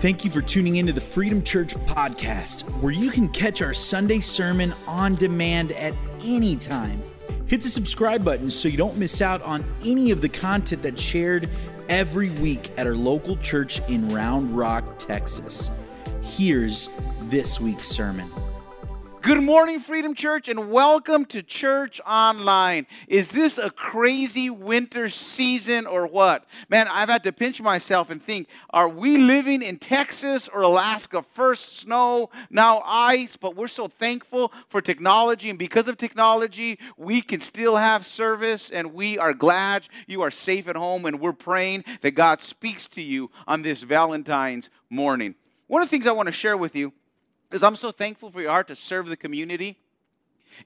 Thank you for tuning into the Freedom Church podcast, where you can catch our Sunday sermon on demand at any time. Hit the subscribe button so you don't miss out on any of the content that's shared every week at our local church in Round Rock, Texas. Here's this week's sermon. Good morning, Freedom Church, and welcome to Church Online. Is this a crazy winter season or what? Man, I've had to pinch myself and think are we living in Texas or Alaska? First snow, now ice, but we're so thankful for technology, and because of technology, we can still have service, and we are glad you are safe at home, and we're praying that God speaks to you on this Valentine's morning. One of the things I want to share with you because I'm so thankful for your heart to serve the community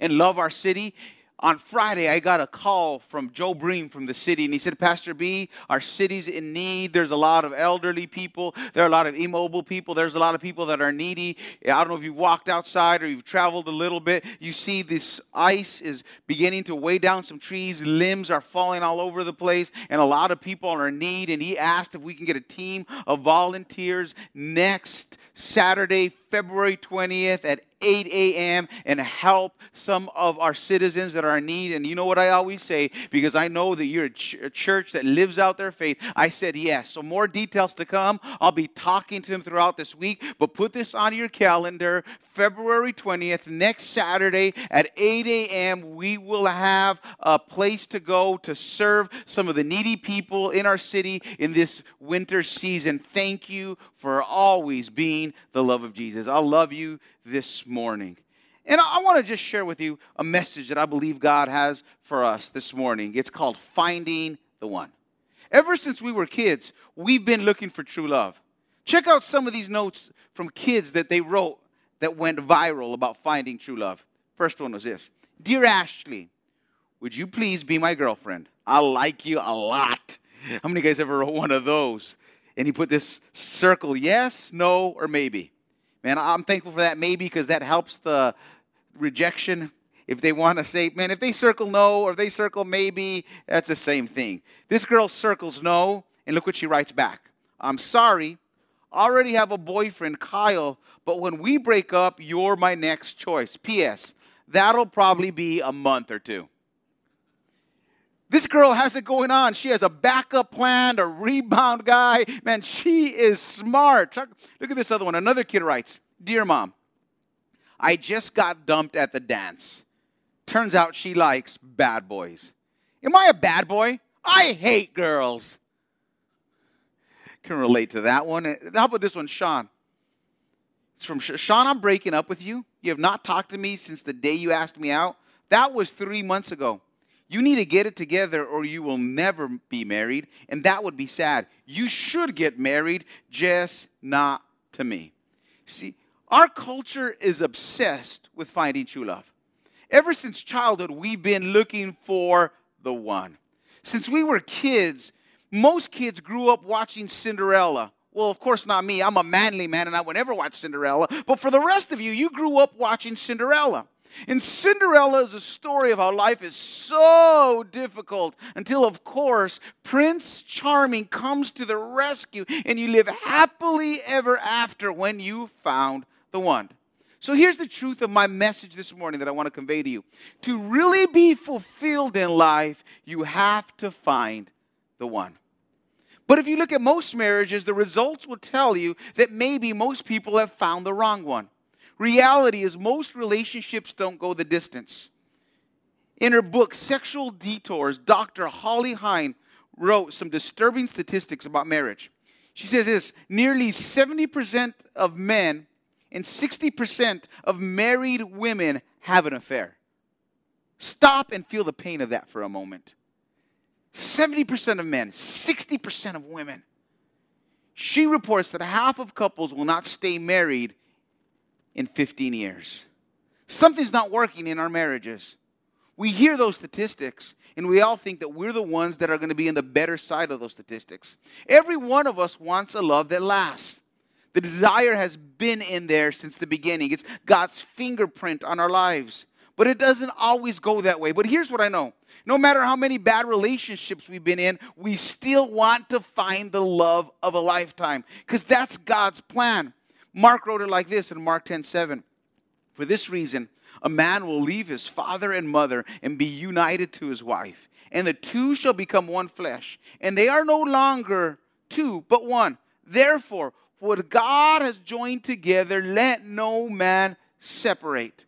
and love our city. On Friday, I got a call from Joe Bream from the city, and he said, Pastor B, our city's in need. There's a lot of elderly people, there are a lot of immobile people, there's a lot of people that are needy. I don't know if you've walked outside or you've traveled a little bit. You see, this ice is beginning to weigh down some trees, limbs are falling all over the place, and a lot of people are in need. And he asked if we can get a team of volunteers next Saturday, February 20th at 8 a.m. and help some of our citizens that are in need. And you know what I always say? Because I know that you're a, ch- a, church that lives out their faith. I said yes. So, more details to come. I'll be talking to them throughout this week, but put this on your calendar February 20th, next Saturday at 8 a.m. We will have a place to go to serve some of the needy people in our city in this winter season. Thank you for always being the love of Jesus. I love you this morning. And I want to just share with you a message that I believe God has for us this morning. It's called Finding the One. Ever since we were kids, we've been looking for true love. Check out some of these notes from kids that they wrote that went viral about finding true love. First one was this Dear Ashley, would you please be my girlfriend? I like you a lot. How many guys ever wrote one of those? And he put this circle yes, no, or maybe. Man, I'm thankful for that maybe because that helps the rejection. If they want to say, man, if they circle no or if they circle maybe, that's the same thing. This girl circles no, and look what she writes back. I'm sorry, already have a boyfriend, Kyle, but when we break up, you're my next choice. P.S. That'll probably be a month or two. This girl has it going on. She has a backup plan, a rebound guy. Man, she is smart. Look at this other one. Another kid writes Dear mom, I just got dumped at the dance. Turns out she likes bad boys. Am I a bad boy? I hate girls. Can relate to that one. How about this one, Sean? It's from Sean, I'm breaking up with you. You have not talked to me since the day you asked me out. That was three months ago. You need to get it together or you will never be married, and that would be sad. You should get married, just not to me. See, our culture is obsessed with finding true love. Ever since childhood, we've been looking for the one. Since we were kids, most kids grew up watching Cinderella. Well, of course, not me. I'm a manly man and I would never watch Cinderella. But for the rest of you, you grew up watching Cinderella. And Cinderella is a story of how life is so difficult until, of course, Prince Charming comes to the rescue and you live happily ever after when you found the one. So here's the truth of my message this morning that I want to convey to you. To really be fulfilled in life, you have to find the one. But if you look at most marriages, the results will tell you that maybe most people have found the wrong one. Reality is, most relationships don't go the distance. In her book, Sexual Detours, Dr. Holly Hein wrote some disturbing statistics about marriage. She says this nearly 70% of men and 60% of married women have an affair. Stop and feel the pain of that for a moment. 70% of men, 60% of women. She reports that half of couples will not stay married in 15 years. Something's not working in our marriages. We hear those statistics and we all think that we're the ones that are going to be in the better side of those statistics. Every one of us wants a love that lasts. The desire has been in there since the beginning, it's God's fingerprint on our lives. But it doesn't always go that way. But here's what I know no matter how many bad relationships we've been in, we still want to find the love of a lifetime because that's God's plan. Mark wrote it like this in Mark 10 7. For this reason, a man will leave his father and mother and be united to his wife, and the two shall become one flesh. And they are no longer two, but one. Therefore, what God has joined together, let no man separate.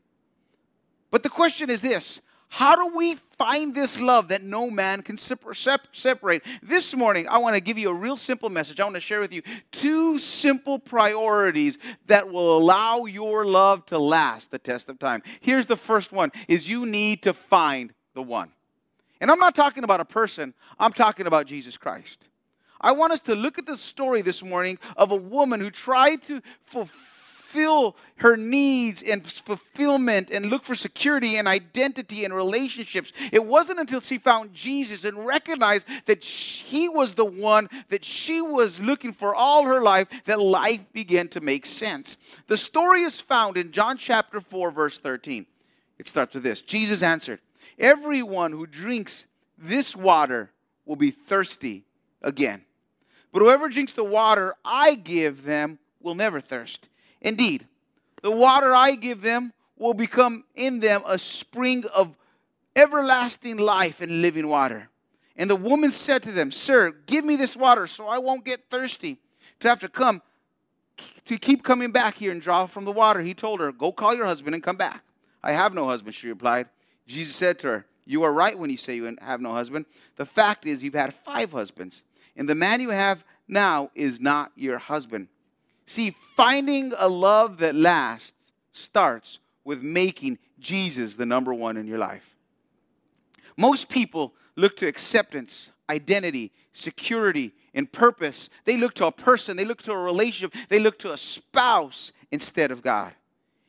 But the question is this how do we find this love that no man can separate? This morning, I want to give you a real simple message. I want to share with you two simple priorities that will allow your love to last the test of time. Here's the first one is you need to find the one. And I'm not talking about a person, I'm talking about Jesus Christ. I want us to look at the story this morning of a woman who tried to fulfill fulfill her needs and fulfillment and look for security and identity and relationships. It wasn't until she found Jesus and recognized that he was the one that she was looking for all her life that life began to make sense. The story is found in John chapter 4, verse 13. It starts with this Jesus answered, Everyone who drinks this water will be thirsty again. But whoever drinks the water I give them will never thirst. Indeed, the water I give them will become in them a spring of everlasting life and living water. And the woman said to them, Sir, give me this water so I won't get thirsty to have to come, to keep coming back here and draw from the water. He told her, Go call your husband and come back. I have no husband, she replied. Jesus said to her, You are right when you say you have no husband. The fact is, you've had five husbands, and the man you have now is not your husband. See, finding a love that lasts starts with making Jesus the number one in your life. Most people look to acceptance, identity, security, and purpose. They look to a person, they look to a relationship, they look to a spouse instead of God.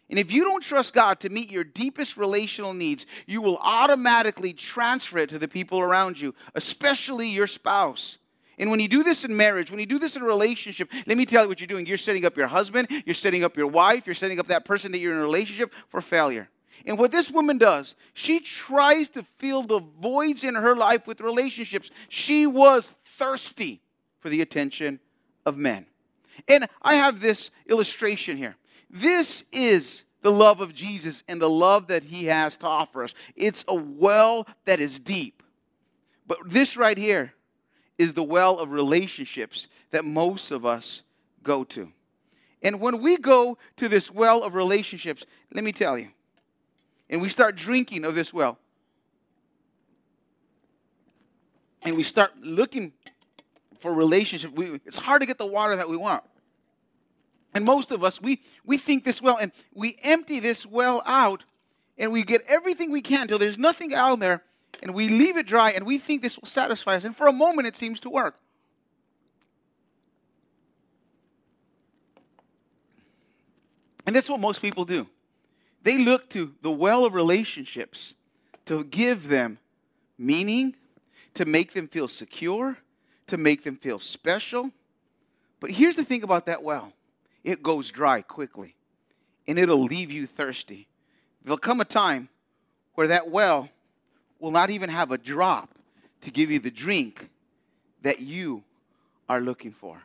And if you don't trust God to meet your deepest relational needs, you will automatically transfer it to the people around you, especially your spouse. And when you do this in marriage, when you do this in a relationship, let me tell you what you're doing. You're setting up your husband, you're setting up your wife, you're setting up that person that you're in a relationship for failure. And what this woman does, she tries to fill the voids in her life with relationships. She was thirsty for the attention of men. And I have this illustration here. This is the love of Jesus and the love that he has to offer us. It's a well that is deep. But this right here is the well of relationships that most of us go to. And when we go to this well of relationships, let me tell you, and we start drinking of this well, and we start looking for relationship, we, it's hard to get the water that we want. And most of us, we, we think this well, and we empty this well out, and we get everything we can till there's nothing out there, and we leave it dry and we think this will satisfy us. And for a moment, it seems to work. And that's what most people do. They look to the well of relationships to give them meaning, to make them feel secure, to make them feel special. But here's the thing about that well it goes dry quickly, and it'll leave you thirsty. There'll come a time where that well will not even have a drop to give you the drink that you are looking for.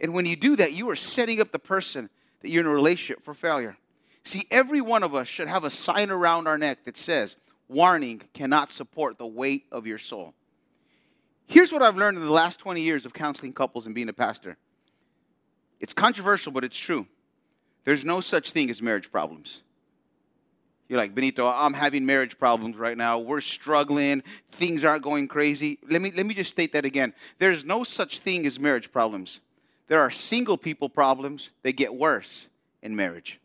And when you do that, you are setting up the person that you're in a relationship for failure. See, every one of us should have a sign around our neck that says, Warning cannot support the weight of your soul. Here's what I've learned in the last 20 years of counseling couples and being a pastor it's controversial, but it's true. There's no such thing as marriage problems. You're like, Benito, I'm having marriage problems right now. We're struggling. Things aren't going crazy. Let me, let me just state that again. There's no such thing as marriage problems. There are single people problems that get worse in marriage.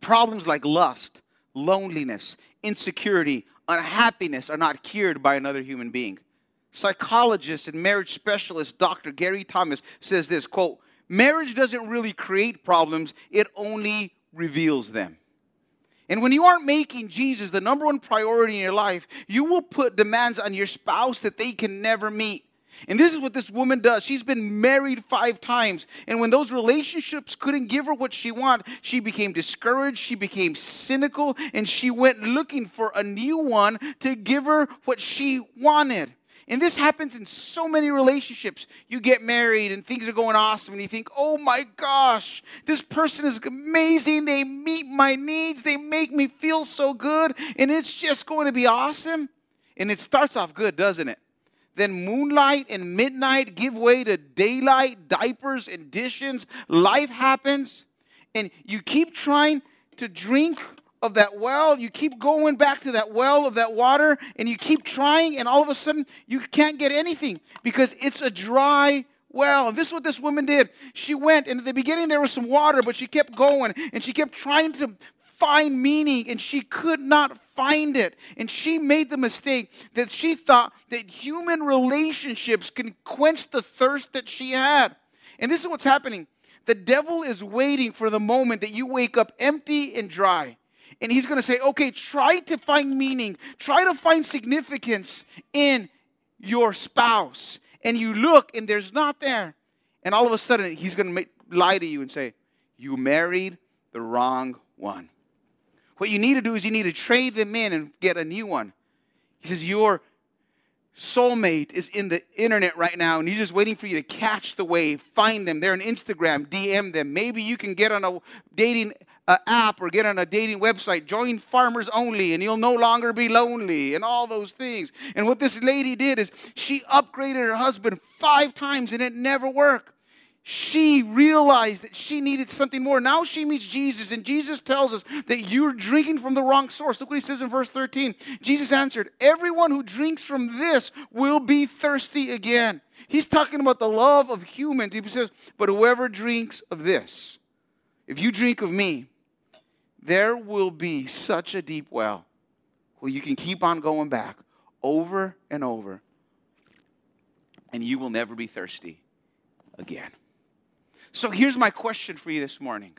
Problems like lust, loneliness, insecurity, unhappiness are not cured by another human being. Psychologist and marriage specialist Dr. Gary Thomas says this quote, marriage doesn't really create problems, it only reveals them. And when you aren't making Jesus the number one priority in your life, you will put demands on your spouse that they can never meet. And this is what this woman does. She's been married five times. And when those relationships couldn't give her what she wanted, she became discouraged, she became cynical, and she went looking for a new one to give her what she wanted. And this happens in so many relationships. You get married and things are going awesome, and you think, oh my gosh, this person is amazing. They meet my needs, they make me feel so good, and it's just going to be awesome. And it starts off good, doesn't it? Then moonlight and midnight give way to daylight, diapers, and dishes. Life happens, and you keep trying to drink of that well. You keep going back to that well of that water and you keep trying, and all of a sudden you can't get anything because it's a dry well. And this is what this woman did. She went, and at the beginning there was some water, but she kept going and she kept trying to find meaning and she could not find it. And she made the mistake that she thought that human relationships can quench the thirst that she had. And this is what's happening. The devil is waiting for the moment that you wake up empty and dry and he's going to say, okay, try to find meaning, try to find significance in your spouse. And you look and there's not there. And all of a sudden, he's going to lie to you and say, you married the wrong one. What you need to do is you need to trade them in and get a new one. He says, Your soulmate is in the internet right now and he's just waiting for you to catch the wave, find them. They're on Instagram, DM them. Maybe you can get on a dating uh, app or get on a dating website, join Farmers Only, and you'll no longer be lonely, and all those things. And what this lady did is she upgraded her husband five times and it never worked she realized that she needed something more. Now she meets Jesus, and Jesus tells us that you're drinking from the wrong source. Look what he says in verse 13. Jesus answered, Everyone who drinks from this will be thirsty again. He's talking about the love of humans. He says, But whoever drinks of this, if you drink of me, there will be such a deep well where you can keep on going back over and over, and you will never be thirsty again. So here's my question for you this morning.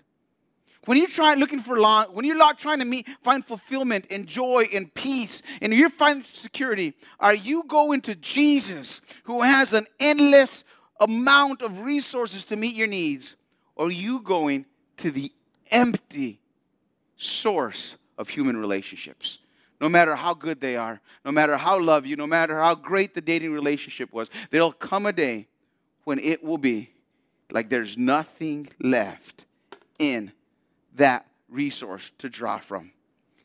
When you're trying looking for long, when you're not trying to meet, find fulfillment and joy and peace, and you're finding security, are you going to Jesus who has an endless amount of resources to meet your needs? Or are you going to the empty source of human relationships? No matter how good they are, no matter how love you, no matter how great the dating relationship was, there'll come a day when it will be like there's nothing left in that resource to draw from.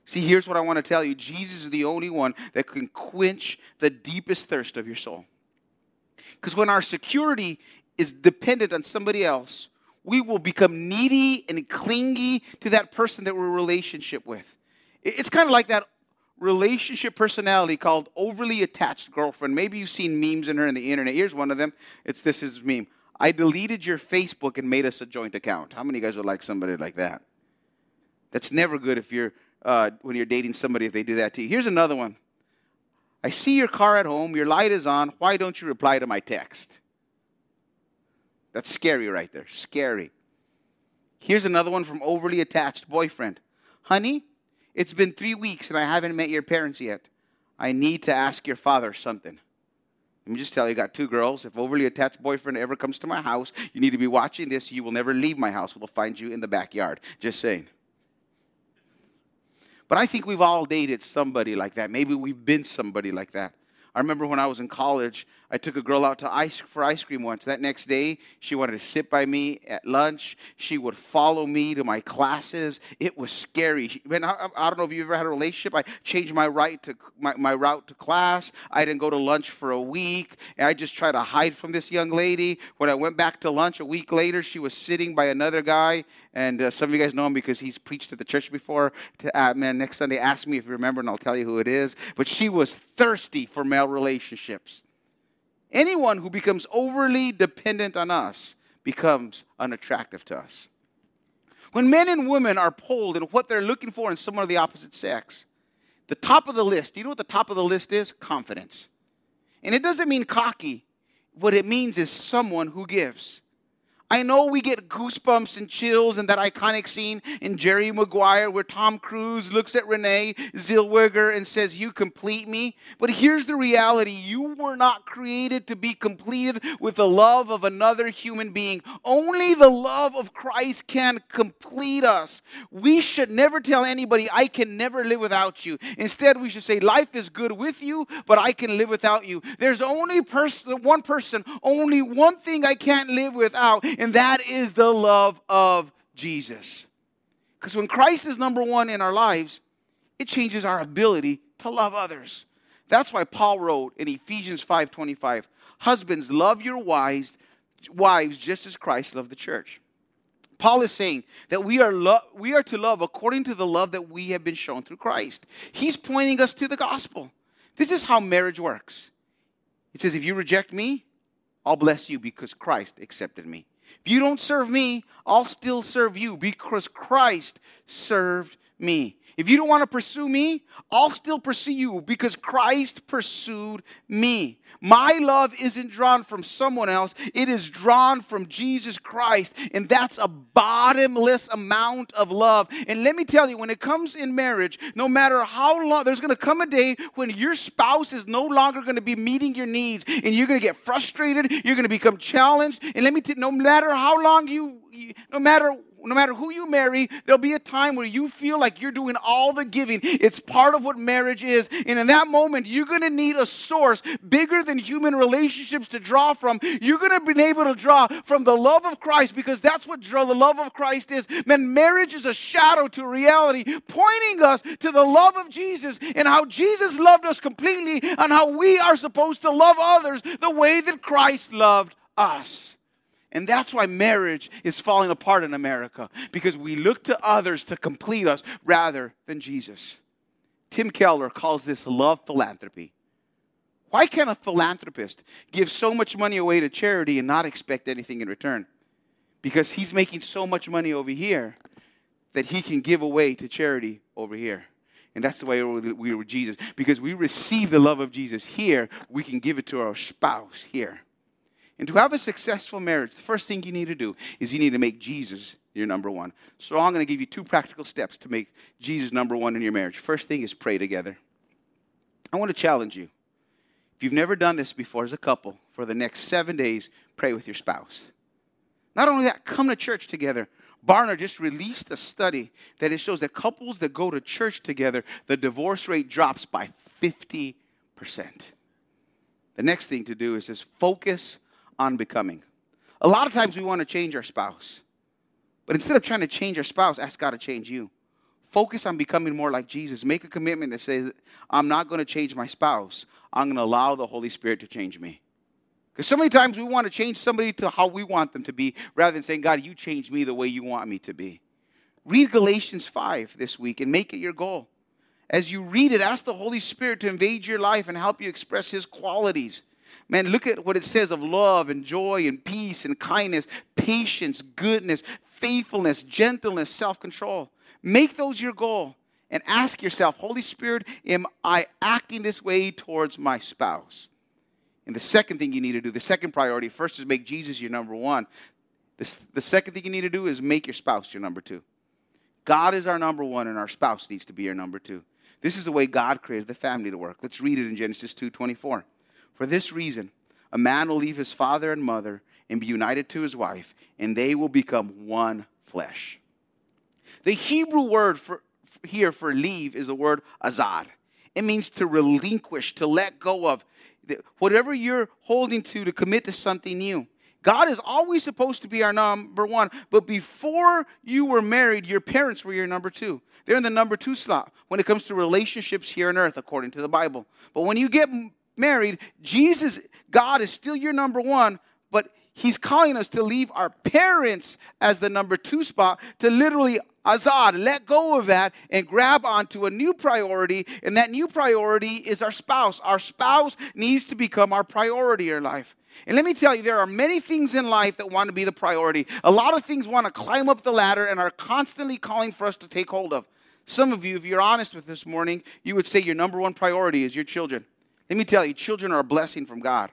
See, here's what I want to tell you Jesus is the only one that can quench the deepest thirst of your soul. Because when our security is dependent on somebody else, we will become needy and clingy to that person that we're in relationship with. It's kind of like that relationship personality called overly attached girlfriend. Maybe you've seen memes in her in the internet. Here's one of them. It's this is meme. I deleted your Facebook and made us a joint account. How many guys would like somebody like that? That's never good if you're uh, when you're dating somebody if they do that to you. Here's another one. I see your car at home, your light is on. Why don't you reply to my text? That's scary right there. Scary. Here's another one from overly attached boyfriend. Honey, it's been three weeks and I haven't met your parents yet. I need to ask your father something. Let me just tell you, I got two girls. If overly attached boyfriend ever comes to my house, you need to be watching this. You will never leave my house. We'll find you in the backyard. Just saying. But I think we've all dated somebody like that. Maybe we've been somebody like that. I remember when I was in college, I took a girl out to ice for ice cream once. That next day, she wanted to sit by me at lunch. She would follow me to my classes. It was scary. Man, I, I, don't know if you've ever had a relationship. I changed my right to my, my route to class. I didn't go to lunch for a week. And I just tried to hide from this young lady. When I went back to lunch a week later, she was sitting by another guy. And uh, some of you guys know him because he's preached at the church before. To, uh, man, next Sunday, ask me if you remember, and I'll tell you who it is. But she was thirsty for male relationships. Anyone who becomes overly dependent on us becomes unattractive to us. When men and women are polled in what they're looking for in someone of the opposite sex, the top of the list, do you know what the top of the list is? Confidence. And it doesn't mean cocky. What it means is someone who gives. I know we get goosebumps and chills in that iconic scene in Jerry Maguire where Tom Cruise looks at Renee Zellweger and says, You complete me. But here's the reality you were not created to be completed with the love of another human being. Only the love of Christ can complete us. We should never tell anybody, I can never live without you. Instead, we should say, Life is good with you, but I can live without you. There's only person, one person, only one thing I can't live without and that is the love of Jesus. Because when Christ is number one in our lives, it changes our ability to love others. That's why Paul wrote in Ephesians 5:25, "Husbands, love your wives, wives just as Christ loved the church." Paul is saying that we are, lo- we are to love according to the love that we have been shown through Christ. He's pointing us to the gospel. This is how marriage works. It says, If you reject me, I'll bless you because Christ accepted me. If you don't serve me, I'll still serve you because Christ served me. If you don't want to pursue me, I'll still pursue you because Christ pursued me. My love isn't drawn from someone else, it is drawn from Jesus Christ. And that's a bottomless amount of love. And let me tell you, when it comes in marriage, no matter how long, there's going to come a day when your spouse is no longer going to be meeting your needs and you're going to get frustrated, you're going to become challenged. And let me tell you, no matter how long you, no matter no matter who you marry, there'll be a time where you feel like you're doing all the giving. It's part of what marriage is. And in that moment, you're going to need a source bigger than human relationships to draw from. You're going to be able to draw from the love of Christ because that's what the love of Christ is. Man, marriage is a shadow to reality, pointing us to the love of Jesus and how Jesus loved us completely and how we are supposed to love others the way that Christ loved us. And that's why marriage is falling apart in America because we look to others to complete us rather than Jesus. Tim Keller calls this love philanthropy. Why can't a philanthropist give so much money away to charity and not expect anything in return? Because he's making so much money over here that he can give away to charity over here. And that's the way we were with Jesus. Because we receive the love of Jesus here, we can give it to our spouse here. And to have a successful marriage, the first thing you need to do is you need to make Jesus your number one. So I'm going to give you two practical steps to make Jesus number one in your marriage. First thing is pray together. I want to challenge you. If you've never done this before as a couple, for the next seven days, pray with your spouse. Not only that, come to church together. Barna just released a study that it shows that couples that go to church together, the divorce rate drops by 50%. The next thing to do is just focus on becoming. A lot of times we want to change our spouse. But instead of trying to change our spouse, ask God to change you. Focus on becoming more like Jesus. Make a commitment that says, I'm not going to change my spouse. I'm going to allow the Holy Spirit to change me. Because so many times we want to change somebody to how we want them to be rather than saying, God, you change me the way you want me to be. Read Galatians 5 this week and make it your goal. As you read it, ask the Holy Spirit to invade your life and help you express His qualities. Man, look at what it says of love and joy and peace and kindness, patience, goodness, faithfulness, gentleness, self control. Make those your goal and ask yourself, Holy Spirit, am I acting this way towards my spouse? And the second thing you need to do, the second priority, first is make Jesus your number one. The, the second thing you need to do is make your spouse your number two. God is our number one, and our spouse needs to be our number two. This is the way God created the family to work. Let's read it in Genesis 2 24. For this reason, a man will leave his father and mother and be united to his wife, and they will become one flesh. The Hebrew word for, here for leave is the word azab. It means to relinquish, to let go of whatever you're holding to, to commit to something new. God is always supposed to be our number one, but before you were married, your parents were your number two. They're in the number two slot when it comes to relationships here on earth, according to the Bible. But when you get married, Jesus, God is still your number one, but He's calling us to leave our parents as the number two spot, to literally azab, let go of that and grab onto a new priority. And that new priority is our spouse. Our spouse needs to become our priority in life. And let me tell you, there are many things in life that want to be the priority. A lot of things want to climb up the ladder and are constantly calling for us to take hold of. Some of you, if you're honest with this morning, you would say your number one priority is your children. Let me tell you, children are a blessing from God.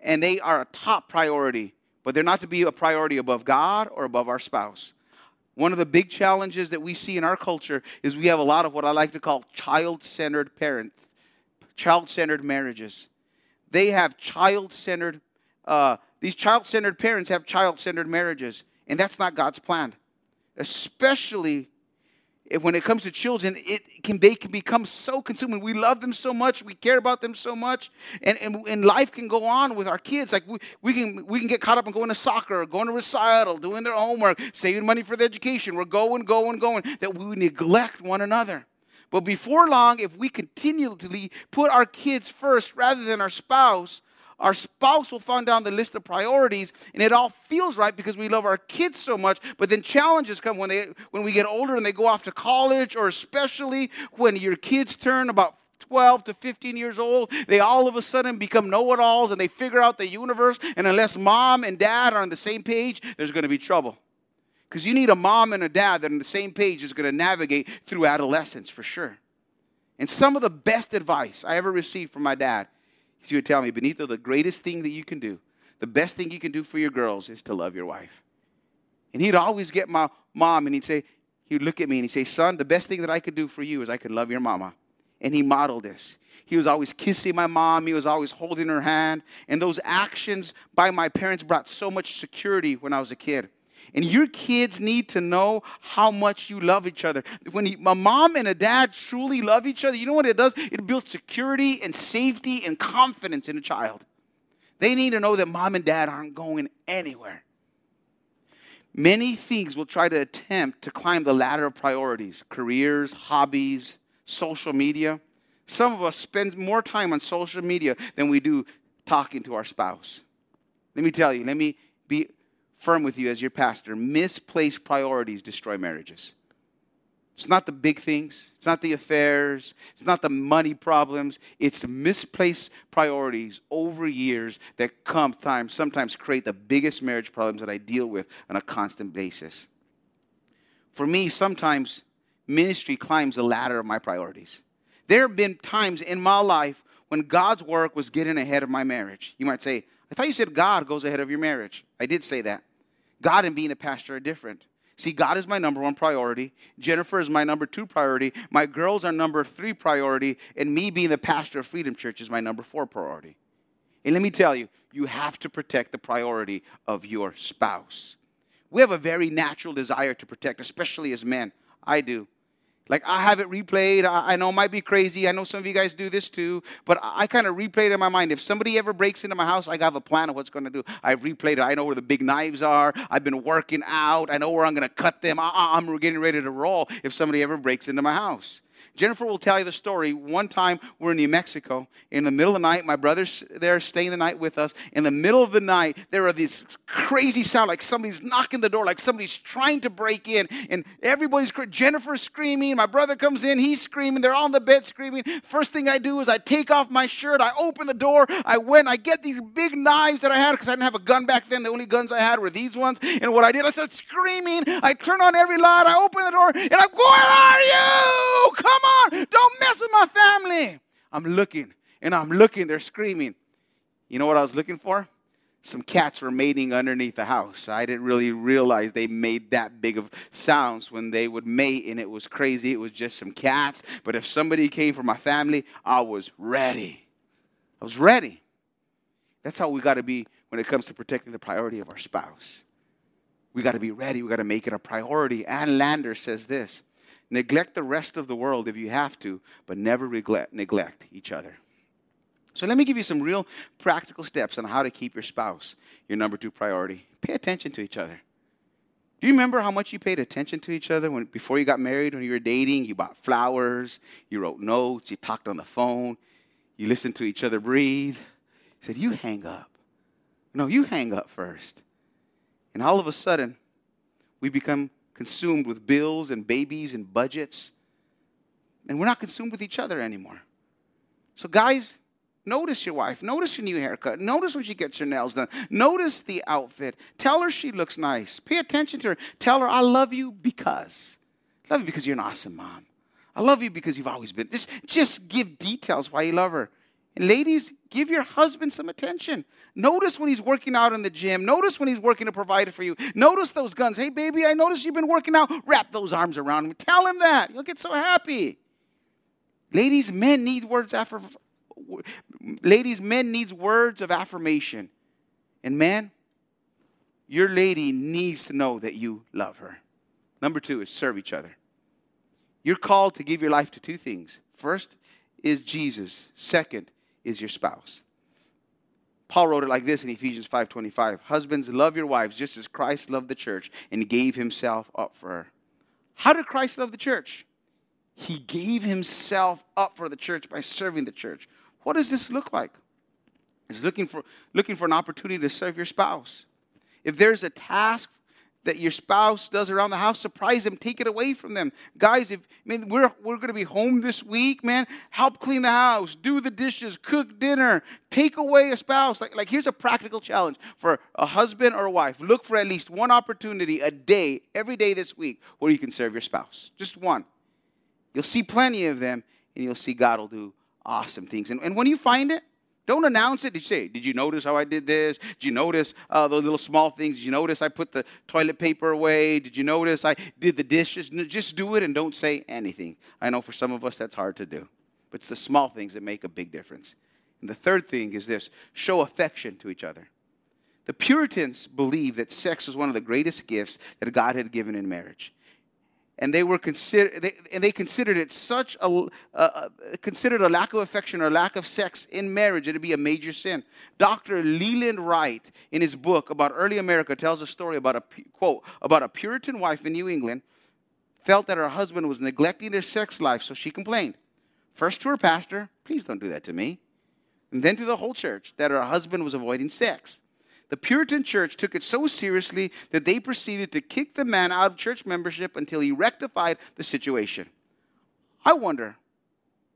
And they are a top priority. but they're not to be a priority above God or above our spouse. One of the big challenges that we see in our culture is we have a lot of what I like to call child centered parents, child centered marriages. They have child centered, uh, these child centered parents have child centered marriages, and that's not God's plan. Especially when it comes to children, it can they can become so consuming. We love them so much, we care about them so much, and, and, and life can go on with our kids. Like we, we can we can get caught up in going to soccer, going to recital, doing their homework, saving money for their education. We're going, going, going, that we neglect one another. But before long, if we continually put our kids first rather than our spouse, our spouse will find down the list of priorities and it all feels right because we love our kids so much but then challenges come when they when we get older and they go off to college or especially when your kids turn about 12 to 15 years old, they all of a sudden become know it alls and they figure out the universe. And unless mom and dad are on the same page, there's going to be trouble. Because you need a mom and a dad that are on the same page is going to navigate through adolescence for sure. And some of the best advice I ever received from my dad he would tell me, Benito, the greatest thing that you can do, the best thing you can do for your girls is to love your wife. And he'd always get my mom and he'd say, he'd look at me and he'd say, Son, the best thing that I could do for you is I could love your mama. And he modeled this. He was always kissing my mom, he was always holding her hand. And those actions by my parents brought so much security when I was a kid. And your kids need to know how much you love each other. When a mom and a dad truly love each other, you know what it does? It builds security and safety and confidence in a child. They need to know that mom and dad aren't going anywhere. Many things will try to attempt to climb the ladder of priorities careers, hobbies, social media. Some of us spend more time on social media than we do talking to our spouse. Let me tell you, let me be firm with you as your pastor misplaced priorities destroy marriages. It's not the big things, it's not the affairs, it's not the money problems, it's misplaced priorities over years that come time, sometimes create the biggest marriage problems that I deal with on a constant basis. For me, sometimes ministry climbs the ladder of my priorities. There have been times in my life when God's work was getting ahead of my marriage. You might say, I thought you said God goes ahead of your marriage. I did say that. God and being a pastor are different. See, God is my number one priority. Jennifer is my number two priority. My girls are number three priority. And me being the pastor of Freedom Church is my number four priority. And let me tell you, you have to protect the priority of your spouse. We have a very natural desire to protect, especially as men. I do. Like I have it replayed. I, I, know it might be crazy. I know some of you guys do this too, but I, I kind of replayed in my mind. If somebody ever breaks into my house, I have a plan of what's going to do. I've replayed it. I know where the big knives are. I've been working out. I know where I'm going to cut them. I, I'm getting ready to roll if somebody ever breaks into my house. Jennifer will tell you the story. One time we're in New Mexico. In the middle of the night, my brother's there staying the night with us. In the middle of the night, there are these crazy sound like somebody's knocking the door, like somebody's trying to break in. And everybody's Jennifer's screaming. My brother comes in, he's screaming. They're all on the bed screaming. First thing I do is I take off my shirt, I open the door, I went, I get these big knives that I had because I didn't have a gun back then. The only guns I had were these ones. And what I did, I started screaming. I turn on every light, I open the door, and I'm, Where are you? Come on, don't mess with my family. I'm looking and I'm looking, they're screaming. You know what I was looking for? Some cats were mating underneath the house. I didn't really realize they made that big of sounds when they would mate, and it was crazy. It was just some cats. But if somebody came for my family, I was ready. I was ready. That's how we got to be when it comes to protecting the priority of our spouse. We got to be ready. We got to make it a priority. Ann Lander says this Neglect the rest of the world if you have to, but never neglect, each other. So let me give you some real practical steps on how to keep your spouse your number two priority. Pay attention to each other. Do you remember how much you paid attention to each other when before you got married, when you were dating? You bought flowers, you wrote notes, you talked on the phone, you listened to each other breathe. You said, You hang up. No, you hang up first. And all of a sudden, we become consumed with bills and babies and budgets. And we're not consumed with each other anymore. So, guys, notice your wife. Notice your new haircut. Notice when she gets her nails done. Notice the outfit. Tell her she looks nice. Pay attention to her. Tell her, I love you because. I love you because you're an awesome mom. I love you because you've always been. Just, just give details why you love her. Ladies, give your husband some attention. Notice when he's working out in the gym. Notice when he's working to provide for you. Notice those guns. Hey, baby, I notice you've been working out. Wrap those arms around him. Tell him that. You'll get so happy. Ladies, men need words after. Ladies, men needs words of affirmation. And man, your lady needs to know that you love her. Number two is serve each other. You're called to give your life to two things. First is Jesus. Second is your spouse. Paul wrote it like this in Ephesians 5:25. Husbands, love your wives just as Christ loved the church and gave himself up for her. How did Christ love the church? He gave himself up for the church by serving the church. What does this look like? It's looking for looking for an opportunity to serve your spouse. If there's a task that your spouse does around the house, surprise them, take it away from them. Guys, if I mean we're we're gonna be home this week, man, help clean the house, do the dishes, cook dinner, take away a spouse. Like, like here's a practical challenge for a husband or a wife. Look for at least one opportunity a day, every day this week, where you can serve your spouse. Just one. You'll see plenty of them, and you'll see God will do awesome things. And, and when you find it, don't announce it. Did you say, Did you notice how I did this? Did you notice uh, the little small things? Did you notice I put the toilet paper away? Did you notice I did the dishes? Just do it and don't say anything. I know for some of us that's hard to do, but it's the small things that make a big difference. And the third thing is this show affection to each other. The Puritans believed that sex was one of the greatest gifts that God had given in marriage and they were consider they, and they considered it such a uh, considered a lack of affection or lack of sex in marriage it'd be a major sin. Dr Leland Ryken in his book about early america tells a story about a quote about a puritan wife in new england felt that her husband was neglecting their sex life so she complained. First to her pastor please don't do that to me. And then to the whole church that her husband was avoiding sex the Puritan church took it so seriously that they proceeded to kick the man out of church membership until he rectified the situation. I wonder,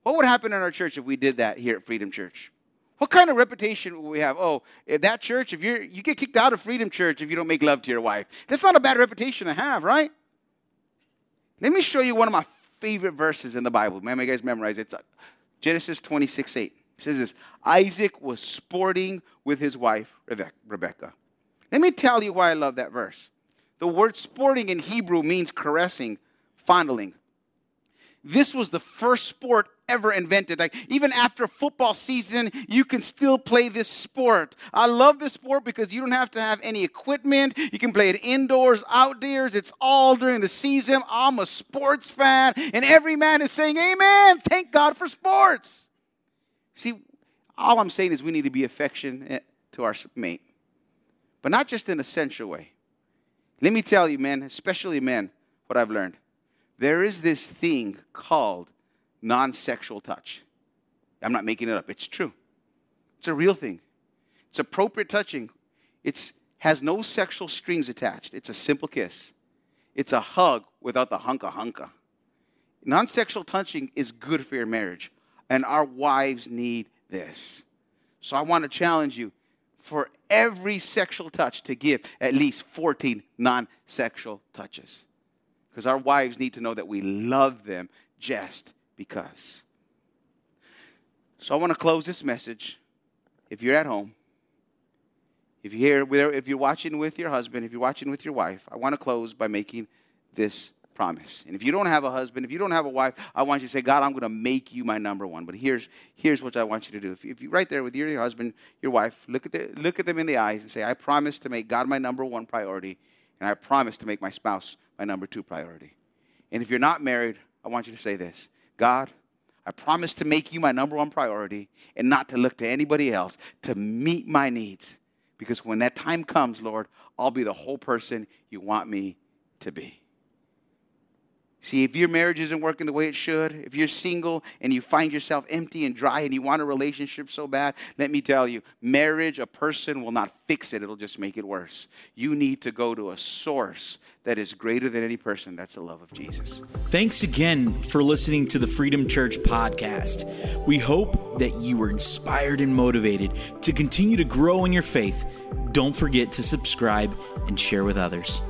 what would happen in our church if we did that here at Freedom Church? What kind of reputation would we have? Oh, if that church, if you're you get kicked out of Freedom Church if you don't make love to your wife. That's not a bad reputation to have, right? Let me show you one of my favorite verses in the Bible. Man, you guys memorize it. It's uh, Genesis 26, 8. Says this Isaac was sporting with his wife, Rebecca. Let me tell you why I love that verse. The word sporting in Hebrew means caressing, fondling. This was the first sport ever invented. Like even after football season, you can still play this sport. I love this sport because you don't have to have any equipment. You can play it indoors, outdoors. It's all during the season. I'm a sports fan, and every man is saying, Amen. Thank God for sports. See, all I'm saying is we need to be affectionate to our mate, but not just in a sensual way. Let me tell you, men, especially men, what I've learned. There is this thing called non sexual touch. I'm not making it up, it's true. It's a real thing. It's appropriate touching. It has no sexual strings attached. It's a simple kiss. It's a hug without the hunka hunka. Non sexual touching is good for your marriage and our wives need this. So I want to challenge you for every sexual touch to give at least 14 non sexual touches. Because our wives need to know that we love them just because. So I want to close this message. If you're at home, if you're here, if you're watching with your husband, if you're watching with your wife, I want to close by making this promise. And if you don't have a husband, if you don't have a wife, I want you to say, God, I'm going to make you my number one. But here's, here's what I want you to do. If, if you right there with your, husband, your wife, look at, the, look at them in the eyes and say, I promise to make God my number one priority, and I promise to make my spouse my number two priority. And if you're not married, I want you to say this God, I promise to make you my number one priority and not to look to anybody else to meet my needs. Because when that time comes, Lord, I'll be the whole person you want me to be. See, if your marriage isn't working the way it should, if you're single and you find yourself empty and dry and you want a relationship so bad, let me tell you, marriage, a person will not fix it, it'll just make it worse. You need to go to a source that is greater than any person. That's the love of Jesus. Thanks again for listening to the Freedom Church podcast. We hope that you were inspired and motivated to continue to grow in your faith. Don't forget to subscribe and share with others.